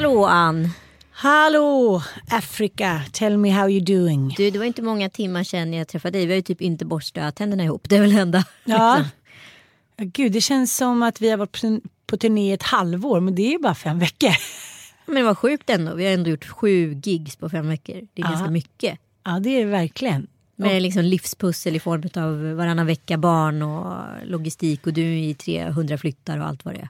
Hallå Ann! Hallå Africa, tell me how you doing. Du, det var inte många timmar sedan jag träffade dig. Vi har ju typ inte borstat tänderna ihop. Det är väl enda. Ja. Gud, det känns som att vi har varit på- turné ett halvår, men det är ju bara fem veckor. Men det var sjukt ändå. Vi har ändå gjort sju gigs på fem veckor. Det är Ja. ganska mycket. Ja, det är det verkligen. Med liksom livspussel i form av varannan vecka barn och logistik och du i 300 flyttar och allt vad det är.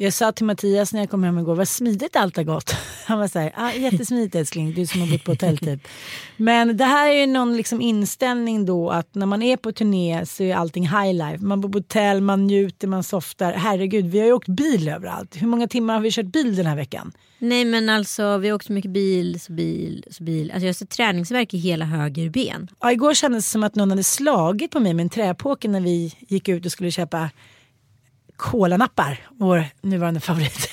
Jag sa till Mattias när jag kom hem igår, vad smidigt allt har gått. Han var så här, ah, jättesmidigt älskling, du som har bott på hotell typ. Men det här är ju någon liksom inställning då att när man är på turné så är allting high life. Man bor på hotell, man njuter, man softar. Herregud, vi har ju åkt bil överallt. Hur många timmar har vi kört bil den här veckan? Nej men alltså vi har åkt så mycket bil, så bil, så bil. Alltså jag har så träningsvärk i hela höger ben. Ja, igår kändes det som att någon hade slagit på mig med en träpåke när vi gick ut och skulle köpa kolanappar, vår nuvarande favorit.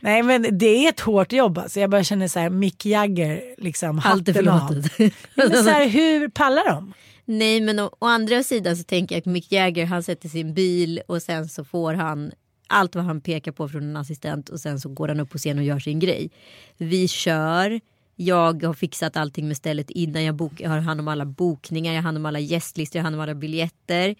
Nej men det är ett hårt jobb alltså. Jag bara känner så här, Mick Jagger, liksom Allt är förlåtet. Men så här, hur pallar de? Nej men å, å andra sidan så tänker jag att Mick Jagger han sätter sin bil och sen så får han allt vad han pekar på från en assistent och sen så går han upp på scen och gör sin grej. Vi kör. Jag har fixat allting med stället innan jag, bok, jag har hand om alla bokningar, jag har hand om alla gästlistor, jag har hand om alla biljetter.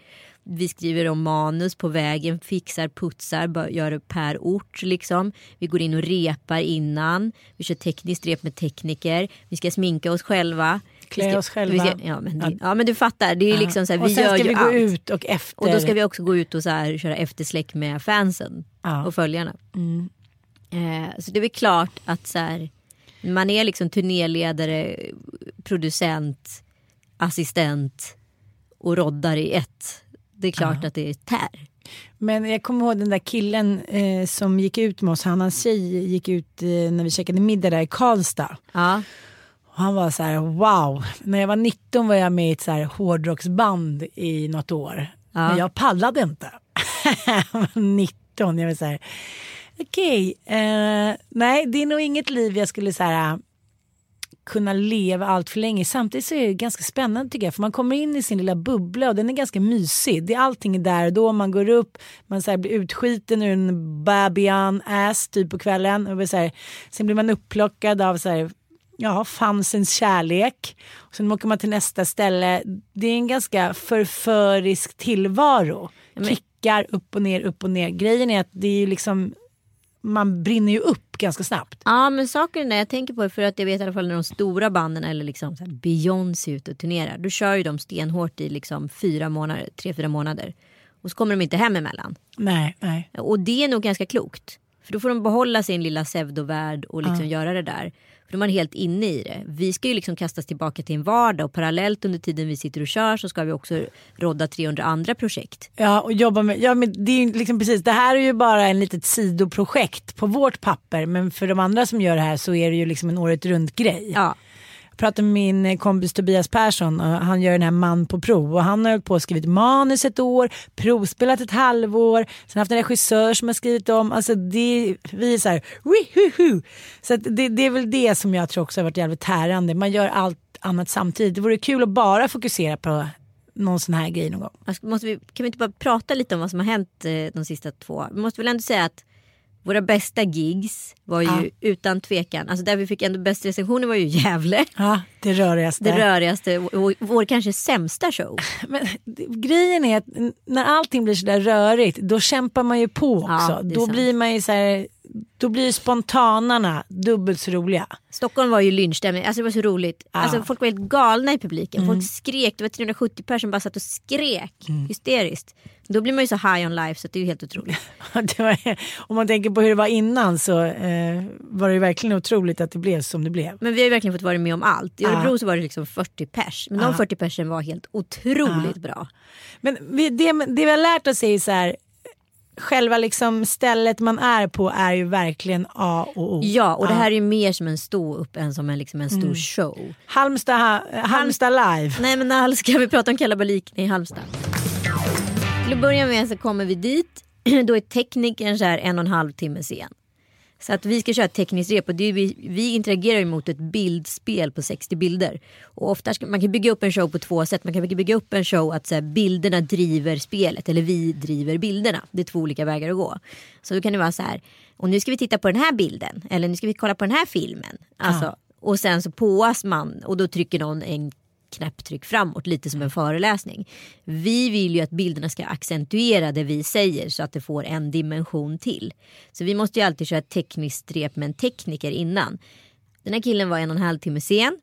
Vi skriver om manus på vägen, fixar, putsar, gör det per ort liksom. Vi går in och repar innan. Vi kör tekniskt rep med tekniker. Vi ska sminka oss själva. Klä ska- oss själva. ska- ja, men det, ja men du fattar, det är liksom så här, och vi sen gör ska ju vi gå allt. ut och efter. Och då ska vi också gå ut och så här, köra eftersläck med fansen Ja. Mm. och följarna. Eh, så det är väl klart att så här, man är liksom turnéledare, producent, assistent och roddar i ett. Det är klart att det är tär. Men jag kommer ihåg den där killen eh, som gick ut med oss, han hans tjej gick ut eh, när vi käkade middag där i Karlstad. Ja. Och han var så här, wow. När jag var 19 var jag med i ett så här hårdrocksband i något år. Ja. Men jag pallade inte. jag var 19, jag var så här, okej, eh, nej det är nog inget liv jag skulle så här kunna leva allt för länge. Samtidigt så är det ganska spännande tycker jag. För man kommer in i sin lilla bubbla och den är ganska mysig. Det är allting är där och då. Man går upp, man så här blir utskiten ur en babian ass typ på kvällen. Och så här, sen blir man upplockad av så här, ja, fansens kärlek. Och sen åker man till nästa ställe. Det är en ganska förförisk tillvaro. Kickar upp och ner, upp och ner. Grejen är att det är ju liksom, man brinner ju upp ganska snabbt. Ja men saken är jag tänker på det för att jag vet i alla fall när de stora banden eller liksom Beyoncé är ute och turnerar. Då kör ju de stenhårt i liksom fyra månader, tre, fyra månader. Och så kommer de inte hem emellan. Nej, nej. Och det är nog ganska klokt. För då får de behålla sin lilla pseudovärld och liksom göra det där. För då är man helt inne i det. Vi ska ju liksom kastas tillbaka till en vardag och parallellt under tiden vi sitter och kör så ska vi också rodda 300 andra projekt. Ja, och jobba med, ja, men det, är liksom precis, det här är ju bara en litet sidoprojekt på vårt papper men för de andra som gör det här så är det ju liksom en året runt grej. Ja. Jag pratade med min eh, kompis Tobias Persson och han gör den här Man på prov och han har hållit på och skrivit manus ett år, provspelat ett halvår, sen haft en regissör som har skrivit om. Alltså det, vi är så här, wihuhu. Så att det, det är väl det som jag tror också har varit jävligt tärande. Man gör allt annat samtidigt. Det vore kul att bara fokusera på någon sån här grej någon gång. Alltså, måste vi, kan vi inte bara prata lite om vad som har hänt eh, de sista två? Vi måste väl ändå säga att våra bästa gigs var ju Ja. utan tvekan, alltså där vi fick ändå bäst recensioner var ju Gävle. Ja, det rörigaste. Det rörigaste, och vår kanske sämsta show. Men grejen är att när allting blir sådär rörigt då kämpar man ju på också. Ja, då sant. blir man ju så här, då blir spontanarna dubbelt så roliga. Stockholm var ju lynchstämning, alltså det var så roligt. Ja. Mm. Alltså folk var helt galna i publiken. Folk skrek, det var 370 personer som bara satt och skrek hysteriskt. Då blir man ju så high on life så det är ju helt otroligt. Var, om man tänker på hur det var innan så eh, var det ju verkligen otroligt att det blev som det blev. Men vi har ju verkligen fått vara med om allt. I Ja. Örebro så var det liksom 40 pers. Men de 40 persen var helt otroligt bra. Men vi, det, det vi har lärt oss är ju så här, själva liksom stället man är på är ju verkligen A och O. Ja, och det här är ju mer som en stå-upp än som en, liksom en stor Mm. show. Halmstad, ha- Halmstad live. Nej men alls ska vi prata om kalabaliken i Halmstad. Till att börja med så kommer vi dit. Då är teknikern så här en och en halv timme sen. Så att vi ska köra ett tekniskt rep och det vi, vi interagerar mot ett bildspel på 60 bilder. Och ofta ska, man kan bygga upp en show på två sätt. Man kan bygga upp en show att så här, bilderna driver spelet eller vi driver bilderna. Det är två olika vägar att gå. Så då kan det vara så här. Och nu ska vi titta på den här bilden. Eller nu ska vi kolla på den här filmen. Alltså, Och sen så påas man och då trycker någon en knapptryck framåt, lite som en föreläsning. Vi vill ju att bilderna ska accentuera det vi säger så att det får en dimension till. Så vi måste ju alltid köra ett tekniskt rep med en tekniker innan. Den här killen var en och en halv timme sen.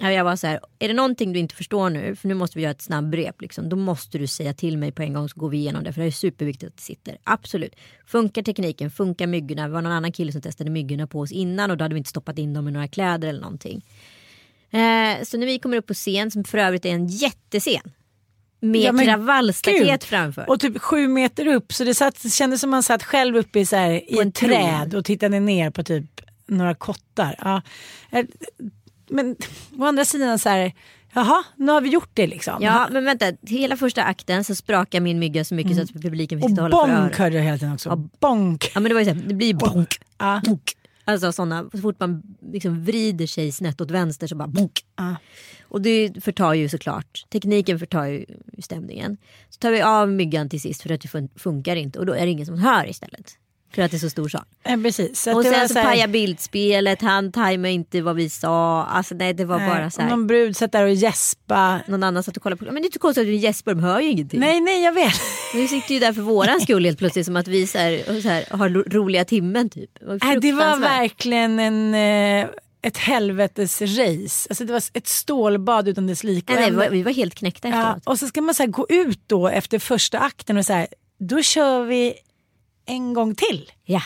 Ja, Jag var så här, är det någonting du inte förstår nu, för nu måste vi göra ett snabbrep, liksom, då måste du säga till mig på en gång så går vi igenom det, för det är superviktigt att det sitter. Absolut. Funkar tekniken, funkar myggorna, det var någon annan kille som testade myggorna på oss innan och då hade vi inte stoppat in dem i några kläder eller någonting. Eh, så när vi kommer upp på scen, som för övrigt är en jättescen, med Ja, kravallstaket framför. Och typ sju meter upp så det, satt, det kändes som man satt själv uppe i, så här, i en ett tron. träd och tittade ner på typ några kottar. Ja. Eh, Men å andra sidan så här, jaha nu har vi gjort det liksom. Ja men vänta, hela första akten så sprakar min mygga så mycket så att publiken fick och sitta och hålla för bonk öronen. hörde jag hela tiden också. bonk. Ja men det var ju så här, det blir bonk. Ja. bonk. Alltså sådana, så fort man liksom vrider sig snett åt vänster så bara bonk. Ja. Och det förtar ju såklart, tekniken förtar ju stämningen. Så tar vi av myggan till sist för att det fun- funkar inte och då är det ingen som hör istället. För att det är så stor sal. Ja, precis. Så Och sen så här- pajar bildspelet, han tajmade inte vad vi sa. Alltså nej det var Nej, bara så och här. Någon brud satt där och gäspa. Någon annan satt och kollade på Men det är inte konstigt att du gäspar, de hör ju ingenting. Nej, nej jag vet. Vi sitter ju där för våran skull helt plötsligt som att vi så här, så här, har ro- roliga timmen typ. Det det var verkligen en, eh, ett helvetes race. Alltså det var ett stålbad utan dess like. Nej, nej, vi var, helt knäckta ja, efteråt. och så ska man så här gå ut då efter första akten och så här, då kör vi en gång till. Ja.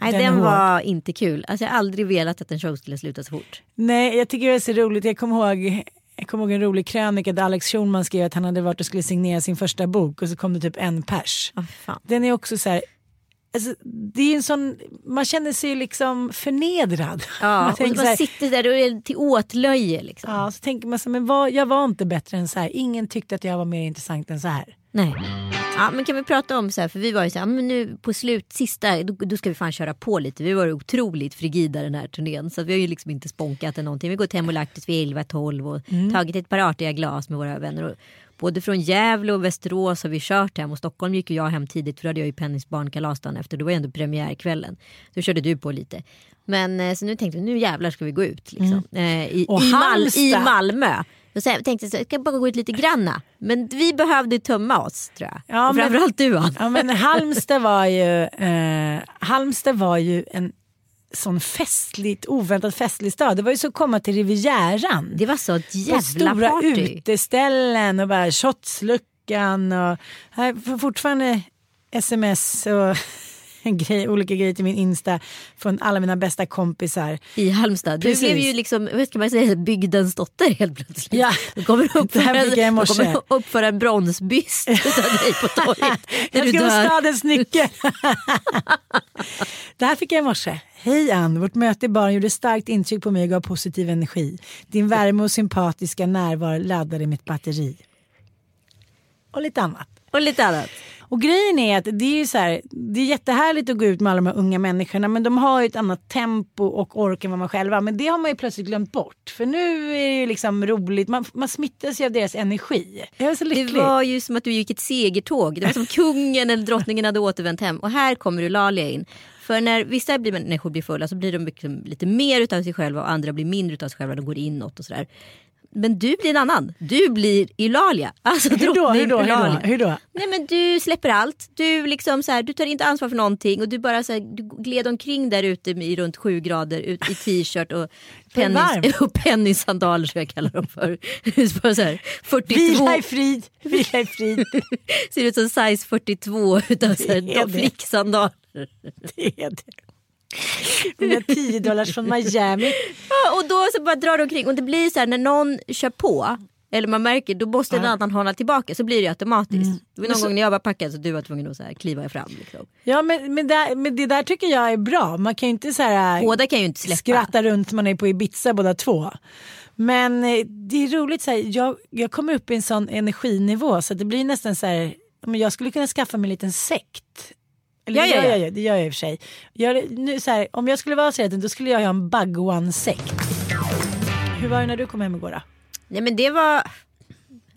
Nej, Den den var inte kul. Alltså, jag har aldrig velat att en show skulle sluta så fort. Nej, jag tycker det är så roligt. Jag kommer ihåg, jag kommer ihåg en rolig krönika där Alex Schulman skrev att han hade varit och skulle signera sin första bok och så kom det typ en pers. Oh. Den är också så här, alltså, det är en sån, man känner sig liksom förnedrad. Ja, man tänker man här, sitter där och är till åtlöje. Liksom. ja, så tänker man så men vad, jag var inte bättre än så här. Ingen tyckte att jag var mer intressant än så här. Nej. Ja, men kan vi prata om så här, för vi var ju så här, men nu på slut, sista, då, då ska vi fan köra på lite. Vi var ju otroligt frigida den här turnén så vi har ju liksom inte sponkat eller någonting. Vi har gått hem och lagt oss vid 11-12 och tagit ett par artiga glas med våra vänner. Och både från Gävle och Västerås har vi kört hem och Stockholm gick ju jag hem tidigt för då hade jag ju Pennys barnkalas dagen efter. Då var ju ändå premiärkvällen. Då körde du på lite. Men eh, så nu tänkte vi nu jävlar ska vi gå ut liksom. Eh, i, Och i, Mal-. I Malmö. Och sen tänkte jag ska bara gå ut lite granna. Men vi behövde tömma oss tror jag. Ja, och men- framförallt du Ann. Ja men Halmstad var ju, eh, Halmstad var ju en sån festligt, oväntat festlig stad. Det var ju så att komma till Rivieran. Det var så ett jävla stora party. uteställen och bara shotsluckan och här fortfarande sms och grej, olika grejer till min Insta från alla mina bästa kompisar. I Halmstad. Du Precis. blev ju liksom, vad ska man säga, bygdens dotter helt plötsligt. Ja. Du kommer upp för en, du kommer upp för en bronsbyst av dig på torget. Jag du ska vara stadens nyckel. Det här fick jag i morse. Hej Ann, vårt möte i baren gjorde starkt intryck på mig och gav positiv energi. Din värme och sympatiska närvaro laddade mitt batteri. Och lite annat. Och lite annat. Och grejen är att det är så här, det är jättehärligt att gå ut med alla de här unga människorna men de har ju ett annat tempo och ork än vad man själv har. Men det har man ju plötsligt glömt bort. För nu är det ju liksom roligt, man, man smittas ju av deras energi. Jag är så lycklig. Det var ju som att du gick ett segertåg. Det var som kungen eller drottningen hade återvänt hem. Och här kommer Eulalia in. För när vissa blir, människor blir fulla så blir de liksom lite mer utav sig själva och andra blir mindre utav sig själva. De går inåt och sådär. Men du blir en annan. Du blir Eulalia. Alltså hur då? Hur då? Hur då? Hur då? Nej men du släpper allt. Du, liksom så här, du tar inte ansvar för någonting och du bara så här, du gled omkring där ute i runt sju grader ut, i t-shirt och, pennis, och pennysandaler som jag kallar dem för. Bara så här, 42, Vila i frid, vila i frid. ser ut som size 42 utav så Det är här, det. flicksandaler. Det är det. Mina 10 dollars från Miami. Ja, och då så bara drar du omkring och det blir så här när någon kör på eller man märker då måste en annan hålla tillbaka så blir det ju automatiskt. Det var någon gång när jag var packad så du var tvungen att så här kliva fram. Liksom. Ja men, men, där, men det där tycker jag är bra. Man kan ju inte så här, Båda kan ju inte släppa. skratta runt man är på Ibiza båda två. Men eh, det är roligt, så här, jag, jag kommer upp i en sån energinivå så det blir nästan så här, men jag skulle kunna skaffa mig en liten sekt. Eller Ja, det ja, gör ja. jag det gör jag i och för sig. Jag, nu, så här, om jag skulle vara så här, då skulle jag ha en Bagwan-sekt. Hur var det när du kom hem igår då? Nej men det var,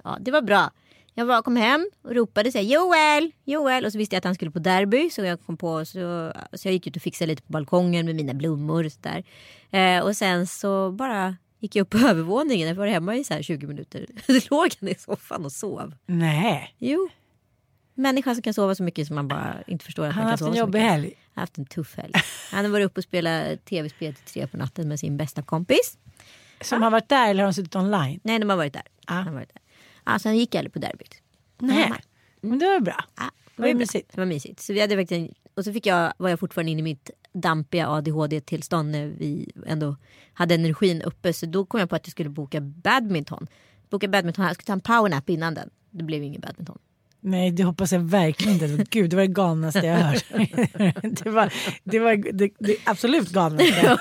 ja, det var bra. Jag var, kom hem och ropade så här, Joel, Joel och så visste jag att han skulle på derby så jag kom på så, så jag gick ut och fixade lite på balkongen med mina blommor och sådär. Eh, och sen så bara gick jag upp på övervåningen. Jag var hemma i så här 20 minuter. Då låg han i soffan och sov. Nej, Jo. Människan som kan sova så mycket som man bara inte förstår att han man har kan haft en sova så jobbig mycket. helg. Han har haft en tuff helg. Han har varit uppe och spelat tv-spel till tre på natten med sin bästa kompis. Som har varit där eller har de suttit online? Nej, de har varit där. Ah. Han har varit där. Alltså han gick aldrig på derbyt. Nej, Hemma. men det var bra. Ja, Det var ju bra. mysigt. Det var mysigt. Så vi hade verkligen, och så fick jag, var jag fortfarande inne i mitt dampiga ADHD-tillstånd när vi ändå hade energin uppe. Så då kom jag på att jag skulle boka badminton. Boka badminton, jag skulle ta en powernap innan den. Det blev ingen badminton. Nej, det hoppas jag verkligen inte. Gud, det var det galnaste jag hört. det var det, var det, det absolut galnaste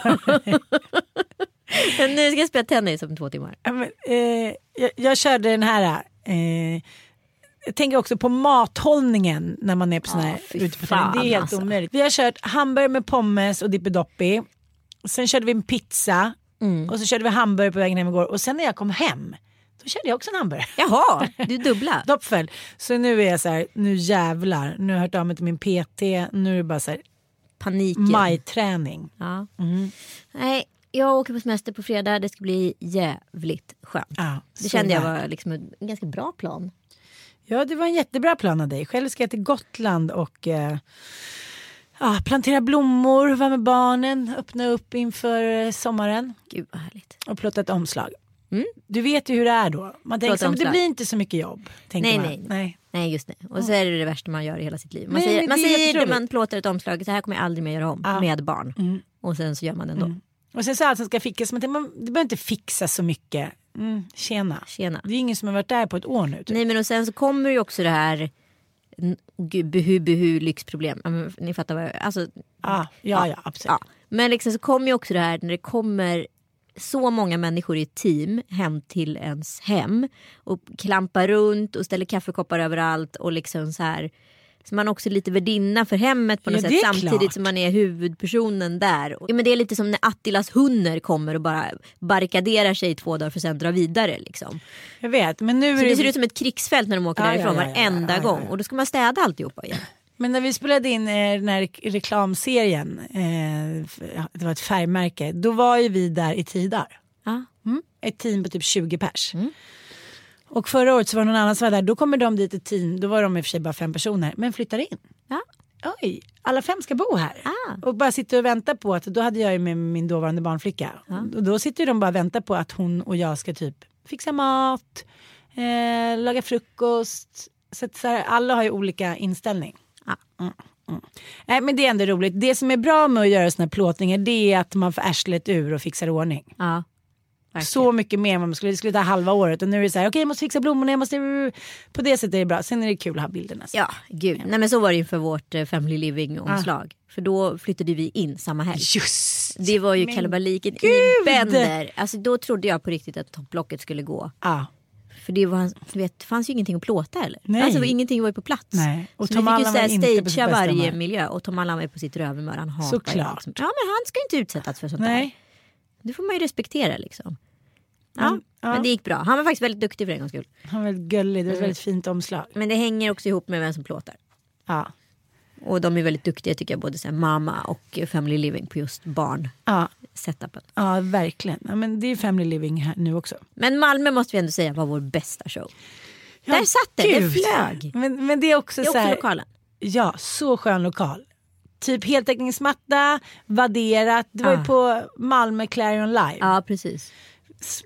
nu ska jag spela tennis om två timmar. Ja, men, eh, jag, jag körde den här. Eh, jag tänker också på mathållningen när man är på sån här fy ute på fan. Det är helt alltså. omöjligt. Vi har kört hamburgare med pommes och dippidoppi. Sen körde vi en pizza. Mm. Och så körde vi hamburgare på vägen hem igår. Och sen när jag kom hem, då körde jag också en hamburgare. Jaha, du dubbla. Doppfel. Så nu är jag så här, nu jävlar. Nu har jag hört av mig till min PT. Nu är det bara så här, Paniken. majträning. Ja. Mm. Nej, jag åker på semester på fredag. Det ska bli jävligt skönt. Ja, det kände jag var liksom en ganska bra plan. Ja, det var en jättebra plan av dig. Själv ska jag till Gotland och eh, plantera blommor, vara med barnen, öppna upp inför eh, sommaren Gud vad härligt. och plåta ett omslag. Mm. Du vet ju hur det är då. Man tänker så, men det blir inte så mycket jobb. Tänker Nej, man. nej. nej. Nej just det. Och så är det det värsta man gör i hela sitt liv. Man Nej, säger, man det säger jätteroligt. man plåtar ett omslag, så här kommer jag aldrig mer göra om Ja. med barn. Och sen så gör man det ändå. Och sen så allt som ska fixas, det, man, det behöver inte fixa så mycket. Mm, tjena. Tjena. Det är ingen som har varit där på ett år nu. Typ. Nej men och sen så kommer ju också det här gud, buhu buhu lyxproblem. Ni fattar vad jag... Alltså, Ah, ja, ja, absolut. ja. Men liksom så kommer ju också det här när det kommer så många människor i team hem till ens hem och klampar runt och ställer kaffekoppar överallt och liksom så här så man är också lite värdinna för hemmet på något Ja, sätt samtidigt klart. som man är huvudpersonen där. Ja, men det är lite som när Attilas Hunner kommer och bara barrikaderar sig i två dagar för att sen dra vidare. Liksom. Jag vet, men nu Så det... det ser ut som ett krigsfält när de åker Ja, därifrån ja, ja, varenda gång och då ska man städa alltihopa igen. Men när vi spelade in eh, den här rek- reklamserien, eh, det var ett färgmärke, då var ju vi där i tio dagar. Ja. Mm. Ett team på typ 20 pers. Och förra året så var någon annan som var där, då kommer de dit ett team, då var de i och för sig bara fem personer, men flyttar in. Ja. Oj, alla fem ska bo här. Ah. Och bara sitter och väntar på att, då hade jag ju med min dåvarande barnflicka. Och då sitter de bara och väntar på att hon och jag ska typ fixa mat, eh, laga frukost. Så att så här, alla har ju olika inställning. Ja. Nej men det är ändå roligt. Det som är bra med att göra såna här plåtningar det är att man får arslet ur och fixar ordning. Ja. Så mycket mer än vad man skulle, det skulle ta halva året och nu är det så här, okej jag måste fixa blommorna, jag måste, på det sättet är det bra. Sen är det kul att ha bilderna. Ja, gud. Nej men så var det ju för vårt eh, Family Living omslag. För då flyttade vi in samma helg. Just! Det var ju kalabaliken i bänder. Alltså då trodde jag på riktigt att topplocket skulle gå. Ja. För det, var, vet, det fanns ju ingenting att plåta heller. Nej. Alltså ingenting var ju på plats. Nej. Och Och så Tom vi fick ju Allan var så inte här på sitt stagea varje miljö. Och Tom Allan var ju på sitt rövarhumör. Han hatar Såklart. Liksom. Ja men han ska ju inte utsättas för sånt där. Nej. Det får man ju respektera liksom. Ja, Men- ja. Men det gick bra. Han var faktiskt väldigt duktig för en gångs skull. Han var väldigt gullig, det Mm. var ett väldigt fint omslag. Men det hänger också ihop med vem som plåtar. Ja. Och de är väldigt duktiga tycker jag, både så mamma och Family Living på just barn Ja. setupen. ja, verkligen. Ja, men det är family living här nu också. Men Malmö måste vi ändå säga var vår bästa show. Där satt det, det Gud. flög. Men, men det är också Det är så också här, lokalen. Ja, så skön lokal. Typ heltäckningsmatta, vadderat. Det var Ah. ju på Malmö Clarion Live. Ja precis.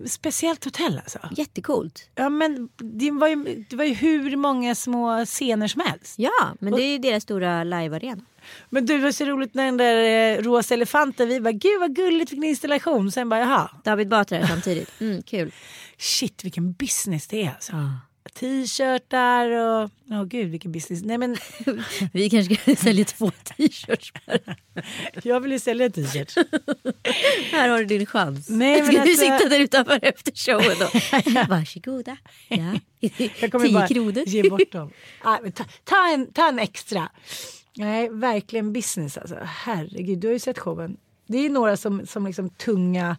Speciellt hotell alltså. Jättecoolt. Ja, men det var, ju, det var ju hur många små scener som helst. Ja, men det är ju deras stora livearena. Men du, det var så roligt när den där eh, rosa elefanten, vi bara gud vad gulligt vilken installation. Sen bara jaha, David Batra samtidigt. Mm, kul. shit vilken business det är alltså. Ja. T-shirtar och, åh gud vilken business. Nej men Vi kanske ska sälja två t-shirts. jag vill ju sälja t-shirts. Här har du din chans. Nej, men ska du alltså- sitta där utanför efter showen då? Varsågoda. Ja. Jag kommer Tio bara kronor. ge bort dem. Men ta, ta, en, ta en extra. Nej, verkligen business alltså. Herregud, du har ju sett showen. Det är några som, som liksom tunga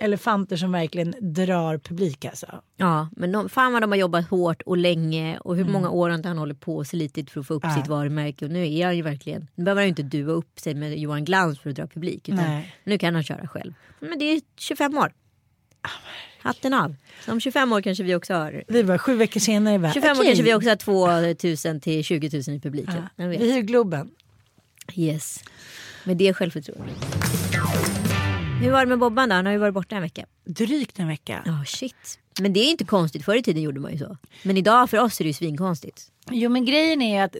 elefanter som verkligen drar publik alltså. Ja, men de, fan vad de har jobbat hårt och länge och hur många år har inte han hållit på och slitit för att få upp Mm. Ja. sitt varumärke och nu är han ju verkligen, nu behöver han ju inte duva upp sig med Johan Glans för att dra publik utan Nej. nu kan han köra själv. Men det är 25 år. Hatten av. Så om 25 år kanske vi också har Vi var sju veckor senare. Bara, 25 år okej. kanske vi också har 2000 till 20 000 i publiken. Ja. Vi hyr Globen. Yes. Med det självförtroendet. Hur var det med Bobban då? Han har ju varit borta en vecka. Drygt en vecka. Ja, shit. Men det är inte konstigt. Förr i tiden gjorde man ju så. Men idag för oss är det ju svinkonstigt. Jo men grejen är att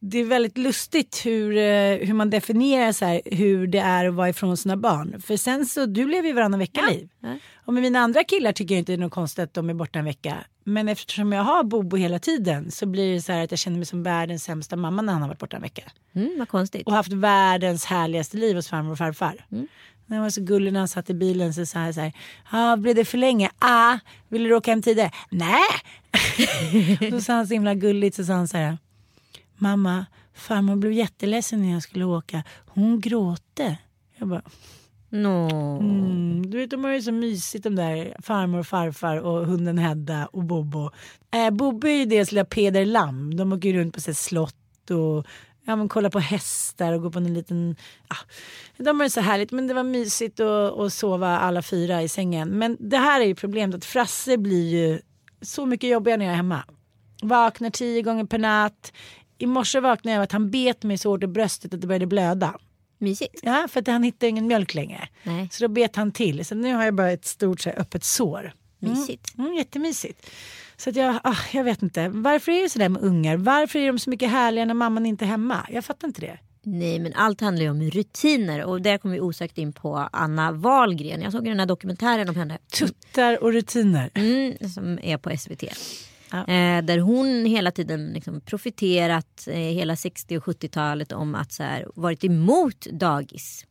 det är väldigt lustigt hur, eh, hur man definierar så här, hur det är att vara ifrån sina barn. För sen så, du lever ju varannan vecka liv. Ja. Och med mina andra killar tycker jag inte det är något konstigt att de är borta en vecka. Men eftersom jag har Bobo hela tiden så blir det så här att jag känner mig som världens sämsta mamma när han har varit borta en vecka. Mm, vad konstigt. Och haft världens härligaste liv hos farmor och farfar. Mm. Han var så gullig när han satt i bilen så sa jag så här. Blev det för länge? Ah, vill du åka hem tidigare? Nej. Då sa han så himla gulligt så sa han så här. Mamma, farmor blev jätteledsen när jag skulle åka. Hon gråte. Jag bara, Nå. mm, du vet de har ju så mysigt de där farmor och farfar och hunden Hedda och Bobo. Eh, Bobo är ju deras lilla Peder Lam. De åker ju runt på här slott och ja, men kollar på hästar och går på en liten... Ah, de har det så härligt men det var mysigt att, att sova alla fyra i sängen. Men det här är ju problemet att Frasse blir ju så mycket jobbigare när jag är hemma. Vaknar tio gånger per natt. I morse vaknade jag av att han bet mig så hårt i bröstet att det började blöda. Mysigt. Ja, för att han hittade ingen mjölk längre. Nej. Så då bet han till. Så nu har jag bara ett stort så här, öppet sår. Mysigt. Mm, jättemysigt. Så att jag, ah, jag vet inte. Varför är det så där med ungar? Varför är de så mycket härliga när mamman inte är hemma? Jag fattar inte det. Nej men allt handlar ju om rutiner och där kommer vi osökt in på Anna Wahlgren. Jag såg den här dokumentären om henne. Tuttar och rutiner. Mm, som är på SVT. Ja. Eh, där hon hela tiden liksom profiterat eh, hela 60 och 70-talet om att så här, varit emot dagis.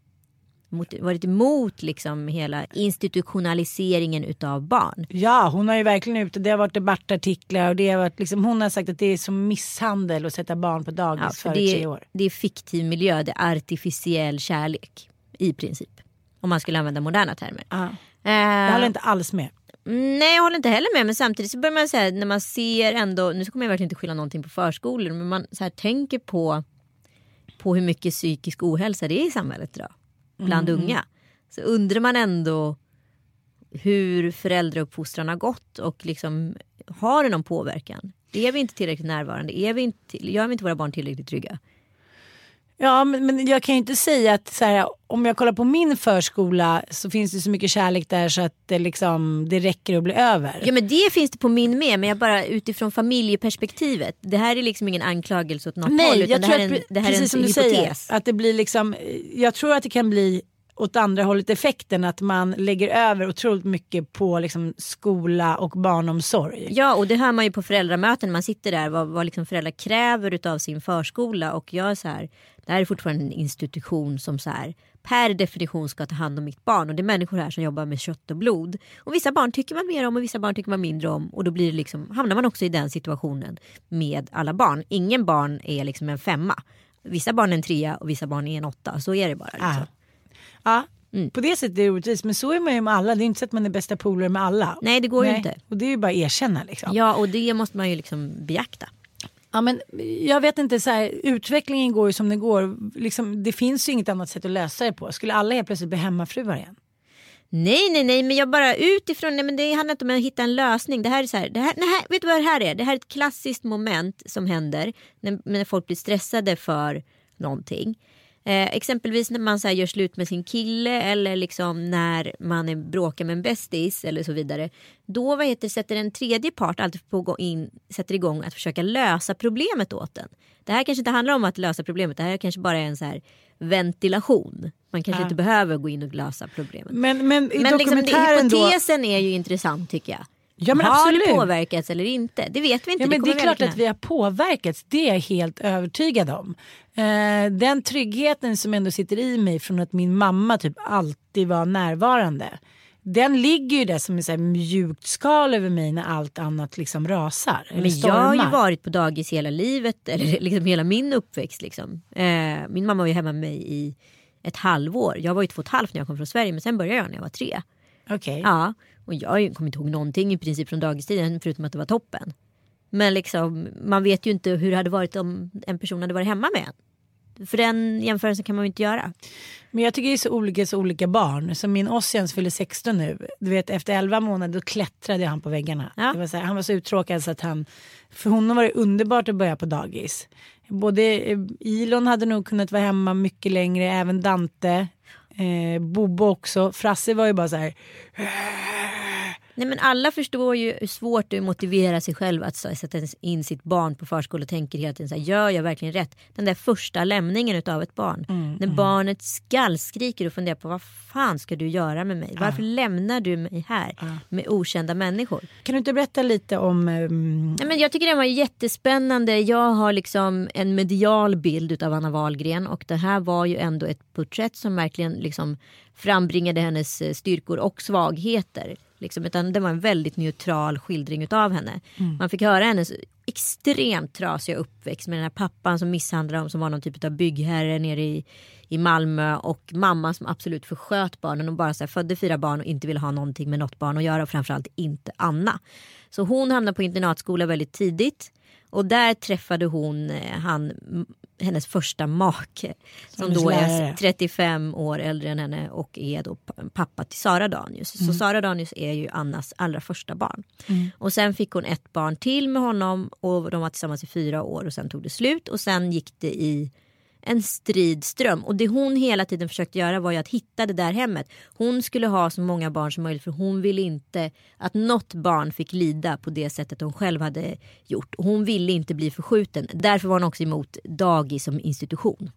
Mot, varit emot liksom hela institutionaliseringen utav barn. Ja, hon har ju verkligen ute. Det har varit debattartiklar och det har varit liksom, hon har sagt att det är som misshandel att sätta barn på dagis Ja, för före tre år. det är fiktiv miljö, det är artificiell kärlek i princip. Om man skulle använda moderna termer. Ja. Eh, Jag håller inte alls med. Nej jag håller inte heller med men samtidigt så börjar man säga när man ser ändå, nu kommer jag verkligen inte skylla någonting på förskolor men man så här, tänker på, på hur mycket psykisk ohälsa det är i samhället idag bland unga. Så undrar man ändå hur föräldrauppfostran har gått och liksom har det någon påverkan? Är vi inte tillräckligt närvarande? Är vi inte, gör vi inte våra barn tillräckligt trygga? Ja, men, men jag kan ju inte säga att så här, om jag kollar på min förskola så finns det så mycket kärlek där så att det, liksom, det räcker att bli över. Ja men det finns det på min med men jag bara utifrån familjeperspektivet. Det här är liksom ingen anklagelse åt något håll Nej, utan jag det tror här är att en, det här är en precis som du hypotes. säger, att det blir liksom, jag tror att det kan bli åt andra hållet effekten att man lägger över otroligt mycket på liksom, skola och barnomsorg. Ja och det hör man ju på föräldramöten. Man sitter där vad, vad liksom föräldrar kräver av sin förskola och jag är så här. Det här är fortfarande en institution som så här per definition ska ta hand om mitt barn. Och det är människor här som jobbar med kött och blod. Och vissa barn tycker man mer om och vissa barn tycker man mindre om. Och då blir det liksom, hamnar man också i den situationen med alla barn. Ingen barn är liksom en femma. Vissa barn är en trea och vissa barn är en åtta. Så är det bara. Liksom. Ah. Ja, mm. på det sättet är det orättvist. Men så är man ju med alla. Det är inte så att man är bästa polare med alla. Nej det går Nej. ju inte. Och det är ju bara att erkänna liksom. Ja och det måste man ju liksom beakta. Ja, men jag vet inte, så här, utvecklingen går ju som den går. Liksom, det finns ju inget annat sätt att lösa det på. Skulle alla helt plötsligt bli hemmafruar igen? Nej, nej, nej, men jag bara utifrån, nej, men det handlar inte om att hitta en lösning. Det här är så här, det här, nej, vet du vad det här är? Det här är ett klassiskt moment som händer när, när folk blir stressade för någonting. Eh, exempelvis när man så gör slut med sin kille eller liksom när man är bråkar med en bästis eller så vidare. Då vad heter, sätter en tredje part alltid på in, sätter igång att försöka lösa problemet åt en. Det här kanske inte handlar om att lösa problemet. Det här kanske bara är en så här ventilation. Man kanske ja. inte behöver gå in och lösa problemet. Men, men, men liksom, hypotesen då... är ju intressant tycker jag. Ja, men har absolut. det påverkats eller inte? Det vet vi inte. Ja, men det, det är klart att vi har påverkats. Det är jag helt övertygad om. Eh, den tryggheten som ändå sitter i mig från att min mamma typ alltid var närvarande. Den ligger ju där som ett mjukt skal över mig när allt annat liksom rasar. Men jag har ju varit på dagis hela livet, eller liksom hela min uppväxt. Liksom. Eh, min mamma var ju hemma med mig i ett halvår. Jag var ju två och ett halvt när jag kom från Sverige men sen började jag när jag var tre. Okej. Okay. Ja. Och jag kommer inte ihåg någonting i princip från dagistiden förutom att det var toppen. Men liksom, man vet ju inte hur det hade varit om en person hade varit hemma med en. För den jämförelsen kan man ju inte göra. Men jag tycker det är så olika så olika barn. Som min Ossians fyller 16 nu. Du vet efter 11 månader då klättrade han på väggarna. Ja. Var här, han var så uttråkad så att han... För honom var det underbart att börja på dagis. Både eh, Ilon hade nog kunnat vara hemma mycket längre, även Dante. Eh, Bobo också. Frasse var ju bara så här. Nej, men alla förstår ju hur svårt det är att motivera sig själv att sätta in sitt barn på förskola och tänker hela tiden så här, gör jag verkligen rätt? Den där första lämningen av ett barn. Mm, när mm. barnet skallskriker och funderar på vad fan ska du göra med mig? Varför ah. lämnar du mig här ah. med okända människor? Kan du inte berätta lite om... Um... Nej, men jag tycker den var jättespännande. Jag har liksom en medial bild av Anna Wahlgren och det här var ju ändå ett porträtt som verkligen liksom frambringade hennes eh, styrkor och svagheter. Liksom, utan det var en väldigt neutral skildring av henne. Mm. Man fick höra hennes extremt trasiga uppväxt med den här pappan som misshandlade dem som var någon typ av byggherre nere i, i Malmö och mamma som absolut försköt barnen och bara så här, födde fyra barn och inte ville ha någonting med något barn att göra och framförallt inte Anna. Så hon hamnade på internatskola väldigt tidigt och där träffade hon eh, han, hennes första make. Som då är 35 år äldre än henne och är då pappa till Sara Danius. Mm. Så Sara Danius är ju Annas allra första barn. Mm. Och sen fick hon ett barn till med honom och de var tillsammans i fyra år och sen tog det slut och sen gick det i en stridström. Och det hon hela tiden försökte göra var ju att hitta det där hemmet. Hon skulle ha så många barn som möjligt för hon ville inte att något barn fick lida på det sättet hon själv hade gjort. Hon ville inte bli förskjuten. Därför var hon också emot dagis som institution.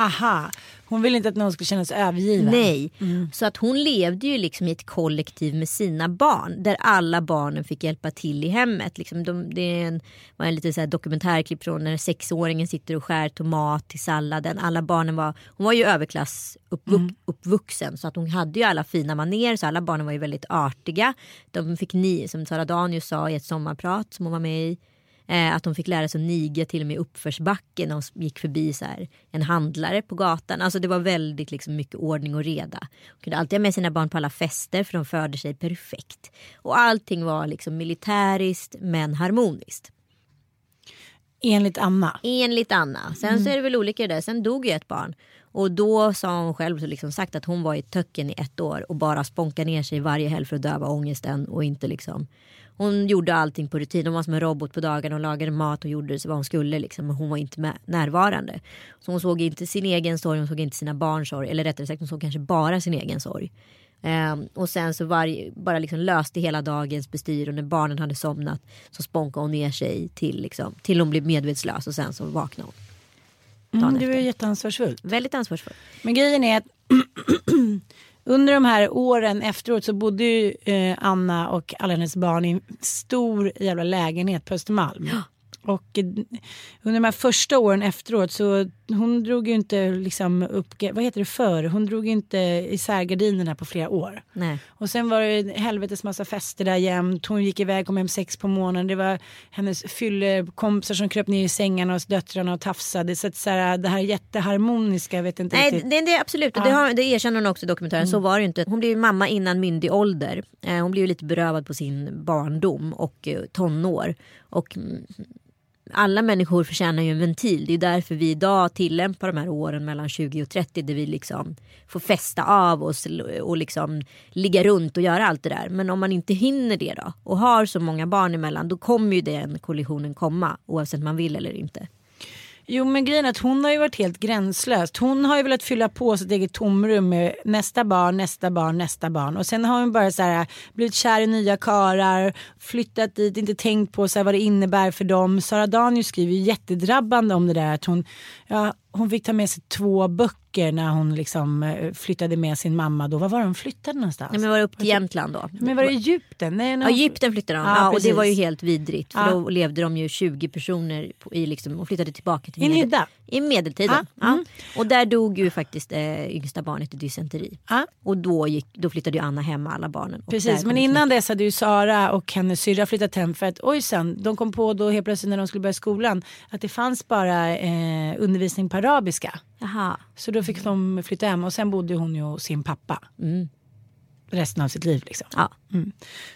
Aha, hon ville inte att någon skulle känna sig övergiven. Nej, mm. så att hon levde ju liksom i ett kollektiv med sina barn. Där alla barnen fick hjälpa till i hemmet. Liksom de, det är en, var en liten så dokumentärklipp från när sexåringen sitter och skär tomat till salladen. Alla barnen var, hon var ju överklassuppvuxen mm. så att hon hade ju alla fina maner så alla barnen var ju väldigt artiga. De fick ni, som Sara Danius sa i ett sommarprat som hon var med i Eh, att de fick lära sig att niga till och med i uppförsbacken när de gick förbi så här, en handlare på gatan. Alltså det var väldigt liksom, mycket ordning och reda. De kunde alltid ha med sina barn på alla fester för de förde sig perfekt. Och allting var liksom militäriskt men harmoniskt. Enligt Anna? Enligt Anna. Sen mm. så är det väl olika där. Sen dog ju ett barn. Och då sa hon själv så liksom sagt att hon var i töcken i ett år och bara sponkade ner sig varje helg för att döva ångesten och inte liksom hon gjorde allting på rutin. Hon var som en robot på dagen. Hon lagade mat och gjorde vad hon skulle. Liksom. Men hon var inte med, närvarande. Så hon såg inte sin egen sorg. Hon såg inte sina barns sorg. Eller rättare sagt hon såg kanske bara sin egen sorg. Um, och sen så var, bara liksom löste hela dagens bestyr och när barnen hade somnat så sponkade hon ner sig till, liksom, till hon blev medvetslös och sen så vaknade hon. Mm, det var jätteansvarsfullt. Väldigt ansvarsfullt. Men grejen är att under de här åren efteråt så bodde ju eh, Anna och alla hennes barn i en stor jävla lägenhet på Östermalm. Och eh, under de här första åren efteråt så hon drog ju inte liksom upp, vad heter det för? Hon drog ju inte isär gardinerna på flera år. Nej. Och sen var det helvetes massa fester där jämt. Hon gick iväg, kom hem sex på morgonen. Det var hennes fyllekompisar som kröp ner i sängarna hos döttrarna och tafsade. Så att så här, det här jätteharmoniska, jag vet inte Nej, riktigt. det, det är absolut. Och det, har, det erkänner hon också i dokumentären. Så var det ju inte. Hon blev ju mamma innan myndig ålder. Eh, hon blev ju lite berövad på sin barndom och eh, tonår. Och mm, alla människor förtjänar ju en ventil. Det är därför vi idag tillämpar de här åren mellan 20 och 30 där vi liksom får fästa av oss och liksom ligga runt och göra allt det där. Men om man inte hinner det då och har så många barn emellan då kommer ju den kollisionen komma oavsett man vill eller inte. Jo men grejen är att hon har ju varit helt gränslös. Hon har ju velat fylla på sitt eget tomrum med nästa barn, nästa barn, nästa barn. Och sen har hon bara så här, blivit kär i nya karar, flyttat dit, inte tänkt på så här, vad det innebär för dem. Sara Danius skriver ju jättedrabbande om det där att hon, ja, hon fick ta med sig två böcker när hon liksom eh, flyttade med sin mamma. Då. Var var de flyttade någonstans? Ja, men var det upp till Jämtland då? Men var det Egypten? Nej, Ja, Egypten flyttade de. Ja, Ja, och det var ju helt vidrigt. För Ja. då levde de ju 20 personer i liksom, och flyttade tillbaka till I en medel- hydda? I medeltiden. Ja, mm. Och där dog ju faktiskt eh, yngsta barnet i dysenteri. Ja. Och då, gick, då flyttade ju Anna hem med alla barnen. Precis, men det innan dess hade ju Sara och hennes syrra flyttat hem för att ojsan, de kom på då helt plötsligt när de skulle börja skolan att det fanns bara eh, undervisning på arabiska. Jaha. Så då fick de flytta hem och sen bodde hon ju hos sin pappa. Resten av sitt liv liksom. Ja.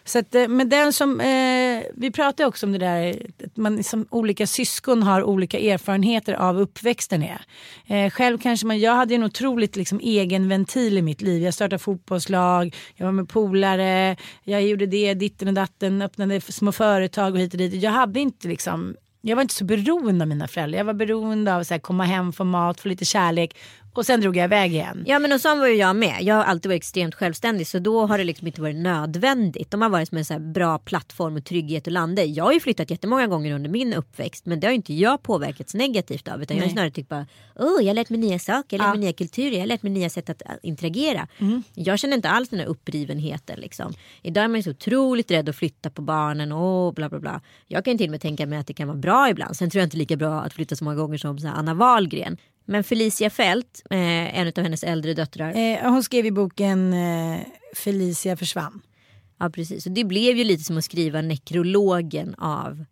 Så att, eh, men den som, eh, vi pratade också om det där att man som olika syskon har olika erfarenheter av uppväxten är. Eh, själv kanske man, jag hade en otroligt liksom, egen ventil i mitt liv. Jag startade fotbollslag, jag var med polare, jag gjorde det, ditten och datten, öppnade små företag och hit och dit. Jag hade inte liksom jag var inte så beroende av mina föräldrar. Jag var beroende av att komma hem, få mat, få lite kärlek och sen drog jag iväg igen. Ja men och så var ju jag med. Jag har alltid varit extremt självständig så då har det liksom inte varit nödvändigt. De har varit som en så bra plattform och trygghet och landa i. Jag har ju flyttat jättemånga gånger under min uppväxt men det har ju inte jag påverkats negativt av. Utan jag har Nej. snarare tyckt bara, oh, jag har lärt mig nya saker, jag har lärt Ja. mig nya kulturer, jag har lärt mig nya sätt att äh, interagera. Jag känner inte alls den här upprivenheten liksom. Idag är man ju så otroligt rädd att flytta på barnen och bla bla bla. Jag kan ju till och med tänka mig att det kan vara bra ibland. Sen tror jag inte lika bra att flytta så många gånger som så Anna Wahlgren. Men Felicia Fält, eh, en av hennes äldre döttrar, Eh, hon skrev i boken eh, Felicia försvann. Ja precis, och det blev ju lite som att skriva nekrologen av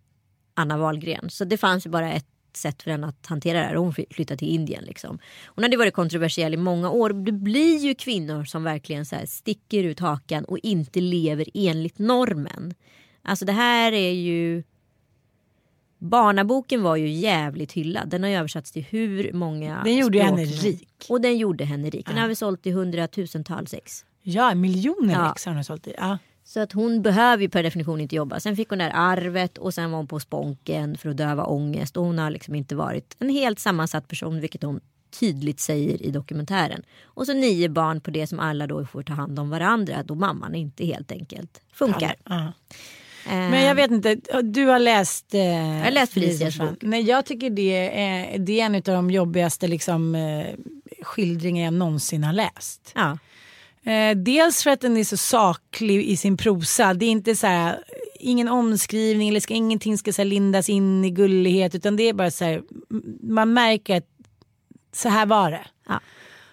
Anna Wahlgren. Så det fanns ju bara ett sätt för henne att hantera det här hon fly- flyttade till Indien. Liksom. Hon hade varit kontroversiell i många år. Det blir ju kvinnor som verkligen så sticker ut hakan och inte lever enligt normen. Alltså det här är ju... Barnaboken var ju jävligt hyllad. Den har ju översatts till hur många Den gjorde språk henne rik. Och den gjorde henne rik. Den har vi sålt i hundratusentals ex. Ja, miljoner Ja. ex har hon sålt i. Ja. Så att hon behöver ju per definition inte jobba. Sen fick hon det här arvet och sen var hon på sponken för att döva ångest. Och hon har liksom inte varit en helt sammansatt person vilket hon tydligt säger i dokumentären. Och så nio barn på det som alla då får ta hand om varandra då mamman inte helt enkelt funkar. Ja. Eh, Men jag vet inte, du har läst... Eh, jag har läst Felicias bok. Nej, jag tycker det är, det är en av de jobbigaste liksom, eh, skildringar jag någonsin har läst. Ja. Eh, dels för att den är så saklig i sin prosa. Det är inte så här, ingen omskrivning eller ska, ingenting ska så här, lindas in i gullighet utan det är bara så här, man märker att så här var det. Ja.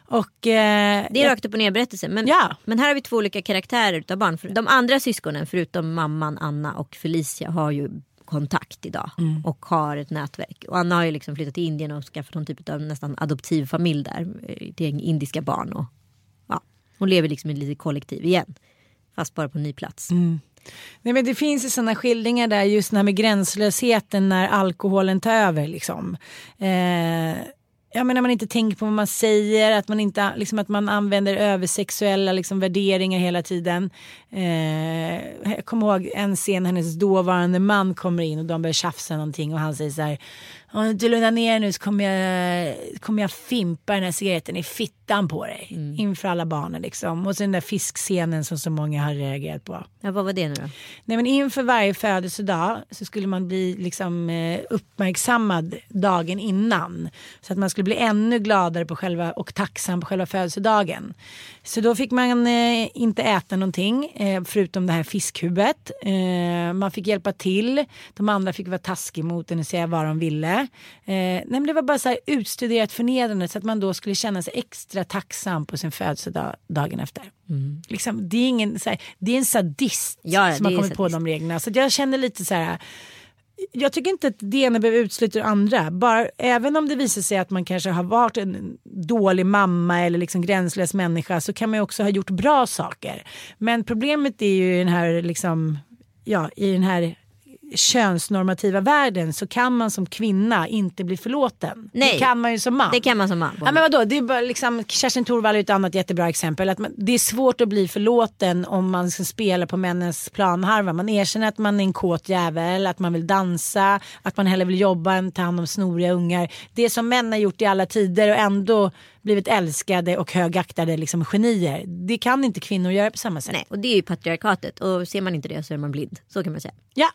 Och, eh, Det är rakt upp och ner berättelse. Men, Ja. men här har vi två olika karaktärer utav barn. För De andra syskonen förutom mamman Anna och Felicia har ju kontakt idag Mm. och har ett nätverk. Och Anna har ju liksom flyttat till Indien och skaffat någon typ av nästan adoptiv familj där. eh, Till indiska barn. Och, ja, hon lever liksom i ett litet kollektiv igen. Fast bara på en ny plats. Mm. Nej, men det finns ju sådana skildringar där just den här med gränslösheten när alkoholen tar över. Liksom. Eh, jag menar man inte tänker på vad man säger, att man, inte, liksom, att man använder översexuella liksom, värderingar hela tiden. Eh, jag kommer ihåg en scen hennes dåvarande man kommer in och de börjar tjafsa någonting och han säger så här. Om du lugnar ner nu så kommer jag, kommer jag fimpa den här cigaretten i fittan på dig. Inför alla barnen liksom. Och så den där fiskscenen som så många har reagerat på. Ja, vad var det nu då? Nej, men inför varje födelsedag så skulle man bli liksom, eh, uppmärksammad dagen innan. Så att man skulle skulle bli ännu gladare på själva, och tacksam på själva födelsedagen. Så då fick man eh, inte äta någonting eh, förutom det här fiskhuvudet. Eh, man fick hjälpa till. De andra fick vara taskiga mot en och säga vad de ville. Eh, nej, men det var bara så här utstuderat förnedrande så att man då skulle känna sig extra tacksam på sin födelsedag dagen efter. Mm. Liksom, det, är ingen, här, det är en sadist Ja, som har kommit på sadist. de reglerna. Så jag känner lite så här jag tycker inte att det ena behöver utesluta det andra. Bara, även om det visar sig att man kanske har varit en dålig mamma eller liksom gränslös människa så kan man ju också ha gjort bra saker. Men problemet är ju i den här, liksom, ja, i den här könsnormativa världen så kan man som kvinna inte bli förlåten. Nej. Det kan man ju som man. Det kan man som man. Ja, men vadå? Det är bara liksom, Kerstin Thorvall är ett annat jättebra exempel. Att man, det är svårt att bli förlåten om man ska spela på männens planhalva. Man erkänner att man är en kåt jävel, att man vill dansa, att man hellre vill jobba än ta hand om snoriga ungar. Det som män har gjort i alla tider och ändå blivit älskade och högaktade liksom genier. Det kan inte kvinnor göra på samma sätt. Nej, och det är ju patriarkatet. Och ser man inte det så är man blind. Så kan man säga. Ja.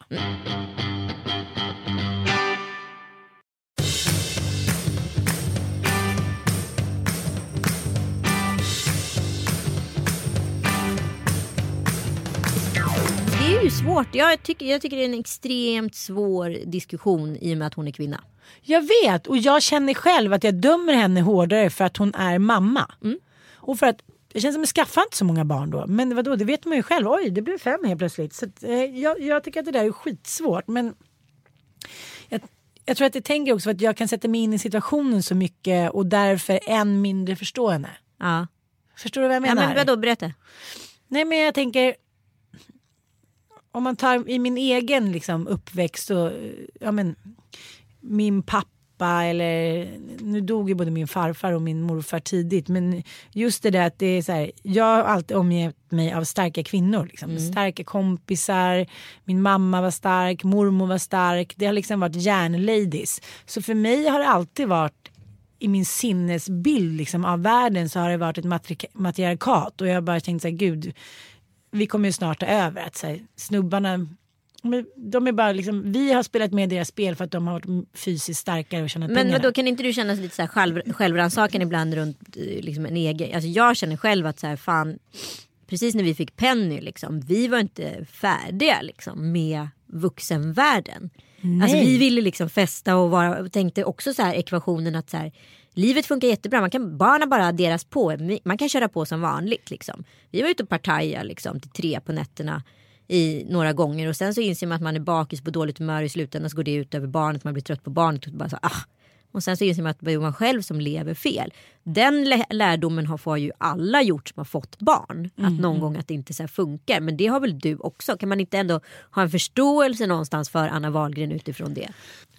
Det är ju svårt. Jag tycker, jag tycker det är en extremt svår diskussion i och med att hon är kvinna. Jag vet och jag känner själv att jag dömer henne hårdare för att hon är mamma. Och för att det känns som att jag skaffar inte så många barn då. Men vadå, det vet man ju själv. Oj, det blev fem helt plötsligt. Så att, eh, jag, jag tycker att det där är skitsvårt. Men jag, jag tror att jag tänker också att jag kan sätta mig in i situationen så mycket och därför än mindre förstå henne. Ja. Förstår du vad jag ja menar? men vadå, berätta. Nej men jag tänker om man tar i min egen liksom, uppväxt och ja, men, min pappa eller nu dog ju både min farfar och min morfar tidigt men just det där att det är så här jag har alltid omgett mig av starka kvinnor liksom. starka kompisar min mamma var stark mormor var stark det har liksom varit järnladies så för mig har det alltid varit i min sinnesbild liksom, av världen så har det varit ett matri- matriarkat och jag har bara tänkt så här gud vi kommer ju snart ta över. Att så här, snubbarna, men de är bara liksom, vi har spelat med deras spel för att de har varit fysiskt starkare och tjänat Men pengarna. vadå, kan inte du känna lite så här själv, självrannsakan ibland runt eh, liksom en egen? Alltså jag känner själv att så här, fan, precis när vi fick Penny, liksom, vi var inte färdiga liksom, med vuxenvärlden. Alltså vi ville liksom festa och vara, och tänkte också så här ekvationen att så här, livet funkar jättebra, man kan, barnen bara adderas på, man kan köra på som vanligt. Liksom. Vi var ute och partajade liksom, till tre på nätterna i några gånger och sen så inser man att man är bakis på dåligt humör i slutändan så går det ut över barnet, man blir trött på barnet och bara så, ah. Och sen så inser man att det är man själv som lever fel. Den lä- lärdomen har, får ju alla gjort som har fått barn. Att någon gång att det inte så funkar. Men det har väl du också? Kan man inte ändå ha en förståelse någonstans för Anna Wahlgren utifrån det?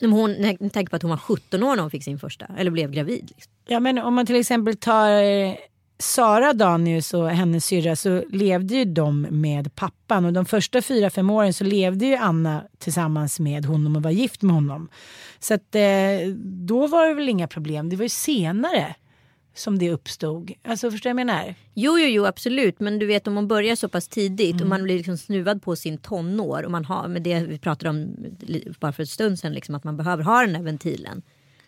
Hon, jag tänker på att hon var 17 år när hon fick sin första, eller blev gravid. Liksom. Ja men om man till exempel tar eh, Sara Danius och hennes syrra så levde ju de med pappan och de första fyra, fem åren så levde ju Anna tillsammans med honom och var gift med honom. Så att eh, då var det väl inga problem. Det var ju senare som det uppstod. Alltså förstår du vad jag menar? Jo, jo, jo, absolut. Men du vet om man börjar så pass tidigt och man blir liksom snuvad på sin tonår och man har med det vi pratade om bara för en stund sedan, liksom, att man behöver ha den här ventilen.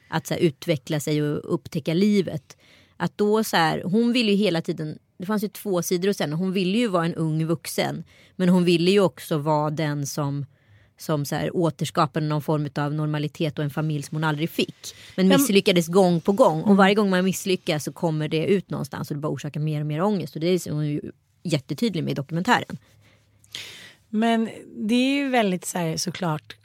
Att så här, utveckla sig och upptäcka livet. Att då så här, hon ville ju hela tiden, det fanns ju två sidor och sen hon ville ju vara en ung vuxen. Men hon ville ju också vara den som som så här, återskapade någon form av normalitet och en familj som hon aldrig fick. Men misslyckades gång på gång. Och varje gång man misslyckas så kommer det ut någonstans och det bara orsakar mer och mer ångest. Och det är hon ju jättetydlig med i dokumentären. Men det är ju väldigt så här, såklart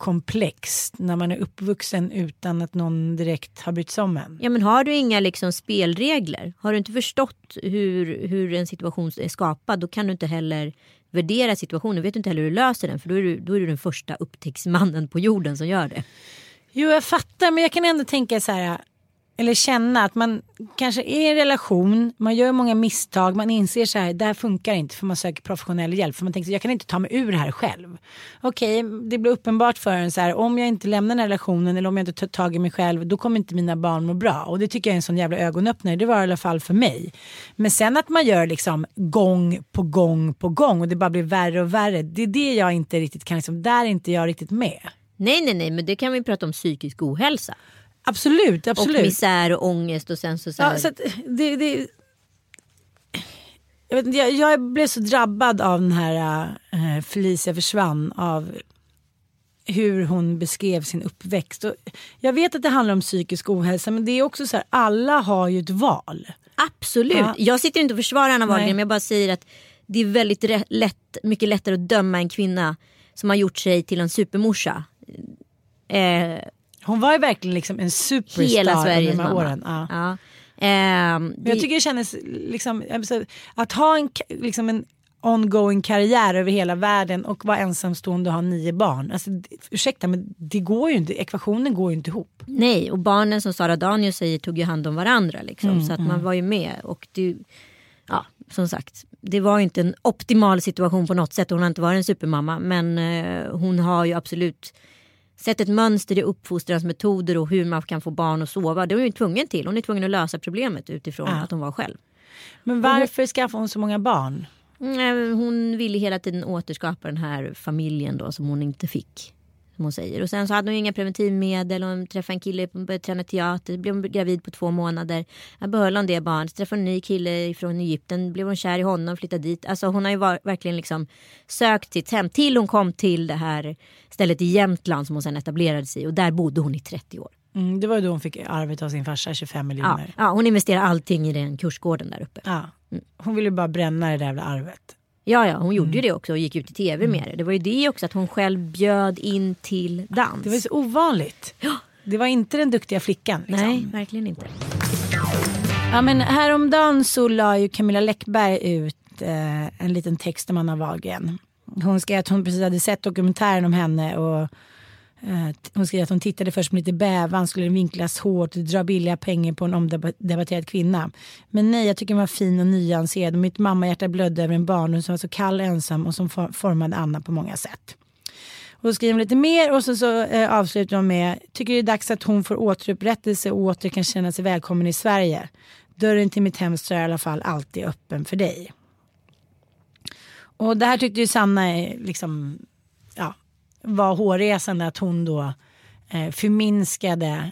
komplext när man är uppvuxen utan att någon direkt har brytt sig om en. Ja men har du inga liksom spelregler, har du inte förstått hur, hur en situation är skapad då kan du inte heller värdera situationen, vet du inte heller hur du löser den för då är du, då är du den första upptäcktsmannen på jorden som gör det. Jo jag fattar men jag kan ändå tänka så här eller känna att man kanske är i en relation, man gör många misstag, man inser så här, det här funkar inte för man söker professionell hjälp. För man tänker så jag kan inte ta mig ur det här själv. Okej, det blir uppenbart för en så här, om jag inte lämnar den här relationen eller om jag inte tar tag i mig själv, då kommer inte mina barn må bra. Och det tycker jag är en sån jävla ögonöppnare, det var i alla fall för mig. Men sen att man gör liksom gång på gång på gång och det bara blir värre och värre, det är det jag inte riktigt kan, liksom, där är inte jag riktigt med. Nej nej nej men det kan vi prata om psykisk ohälsa. Absolut, absolut. Och misär och ångest och sen så... så, ja, så det, det, jag, vet jag, jag blev så drabbad av den här äh, Felicia försvann. Av hur hon beskrev sin uppväxt. Och jag vet att det handlar om psykisk ohälsa men det är också så här, alla har ju ett val. Absolut. Ja. Jag sitter inte och försvarar Anna Wahlgren men jag bara säger att det är väldigt lätt, mycket lättare att döma en kvinna som har gjort sig till en supermorsa. Eh, hon var ju verkligen liksom en superstar hela Sveriges de här mamma. åren. Ja. Ja. Eh, det... Jag tycker det kändes liksom, att ha en, liksom en ongoing karriär över hela världen och vara ensamstående och ha nio barn. Alltså, ursäkta men det går ju inte, ekvationen går ju inte ihop. Nej och barnen som Sara Danius säger tog ju hand om varandra liksom, mm, så att mm. man var ju med. Och det, ja, som sagt, det var inte en optimal situation på något sätt. Hon har inte varit en supermamma men eh, hon har ju absolut sett ett mönster i uppfostransmetoder och hur man kan få barn att sova. Det var hon tvungen till. Hon är tvungen att lösa problemet utifrån ja. att hon var själv. Men varför hon... skaffade hon så många barn? Hon ville hela tiden återskapa den här familjen då som hon inte fick. Som hon säger. Och sen så hade hon inga preventivmedel. Hon träffade en kille, hon började träna teater. Blev hon gravid på två månader. Jag behöll hon det barnet. Träffade en ny kille från Egypten. Blev hon kär i honom, flyttade dit. Alltså hon har ju var, verkligen liksom sökt sitt hem. Till hon kom till det här stället i Jämtland som hon sen etablerade sig i. Och där bodde hon i 30 år. Mm, det var då hon fick arvet av sin farsa, 25 miljoner. Ja, ja, hon investerade allting i den kursgården där uppe. Ja. Hon ville bara bränna det där jävla arvet. Ja, ja, hon gjorde mm. ju det också och gick ut i tv mm. med det. Det var ju det också att hon själv bjöd in till dans. Det var så ovanligt. Ja. Det var inte den duktiga flickan. Liksom. Nej, verkligen inte. Ja, men häromdagen så la ju Camilla Läckberg ut eh, en liten text om Anna Wahlgren. Hon skrev att hon precis hade sett dokumentären om henne och Eh, hon skrev att hon tittade först med lite bävan, skulle den vinklas hårt, dra billiga pengar på en omdebatterad kvinna. Men nej, jag tycker hon var fin och nyanserad och mitt mammahjärta blödde över en barndom som var så kall och ensam och som formade Anna på många sätt. Och då skriver hon lite mer och så, så eh, avslutar hon med, tycker det är dags att hon får återupprättelse och åter kan känna sig välkommen i Sverige. Dörren till mitt hem står i alla fall alltid öppen för dig. Och det här tyckte ju Sanna liksom var hårresande att hon då eh, förminskade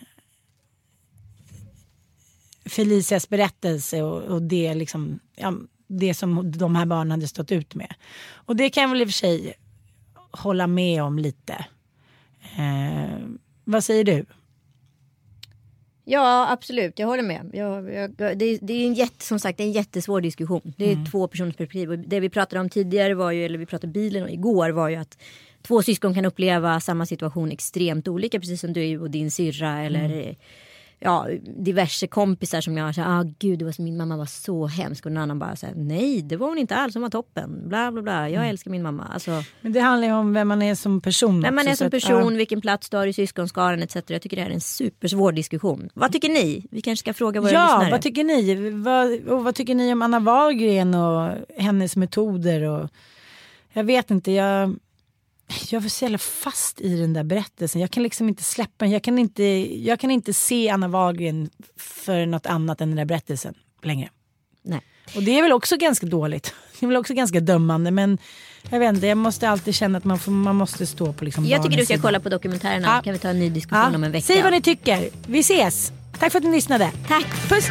Felicias berättelse och, och det, liksom, ja, det som de här barnen hade stått ut med. Och det kan jag väl i och för sig hålla med om lite. Eh, vad säger du? Ja absolut, jag håller med. Jag, jag, det, det, är en jätte, som sagt en jättesvår diskussion. Det är mm. två personers perspektiv. det vi pratade om tidigare var ju, eller vi pratade bilen igår var ju att två syskon kan uppleva samma situation extremt olika. Precis som du och din syrra eller mm. ja, diverse kompisar som jag säger, ah, gud det var, min mamma var så hemsk och någon annan bara säger nej det var hon inte alls, hon var toppen. Bla bla bla, jag mm. älskar min mamma. Alltså, Men det handlar ju om vem man är som person. Vem man är som person, att, vilken plats du har i syskonskaran etc. Jag tycker det här är en supersvår diskussion. Vad tycker ni? Vi kanske ska fråga våra ja, lyssnare. Ja, vad tycker ni? Vad, och vad tycker ni om Anna Wahlgren och hennes metoder? Och, jag vet inte, jag jag var så jävla fast i den där berättelsen. Jag kan liksom inte släppa den. Jag kan inte, jag kan inte se Anna Wahlgren för något annat än den där berättelsen längre. Nej. Och det är väl också ganska dåligt. Det är väl också ganska dömande men jag vet inte, jag måste alltid känna att man, får, man måste stå på liksom Jag tycker du ska sida. kolla på dokumentärerna. Ja. kan vi ta en ny diskussion ja. om en vecka. Säg vad ni tycker. Vi ses. Tack för att ni lyssnade. Tack. Puss.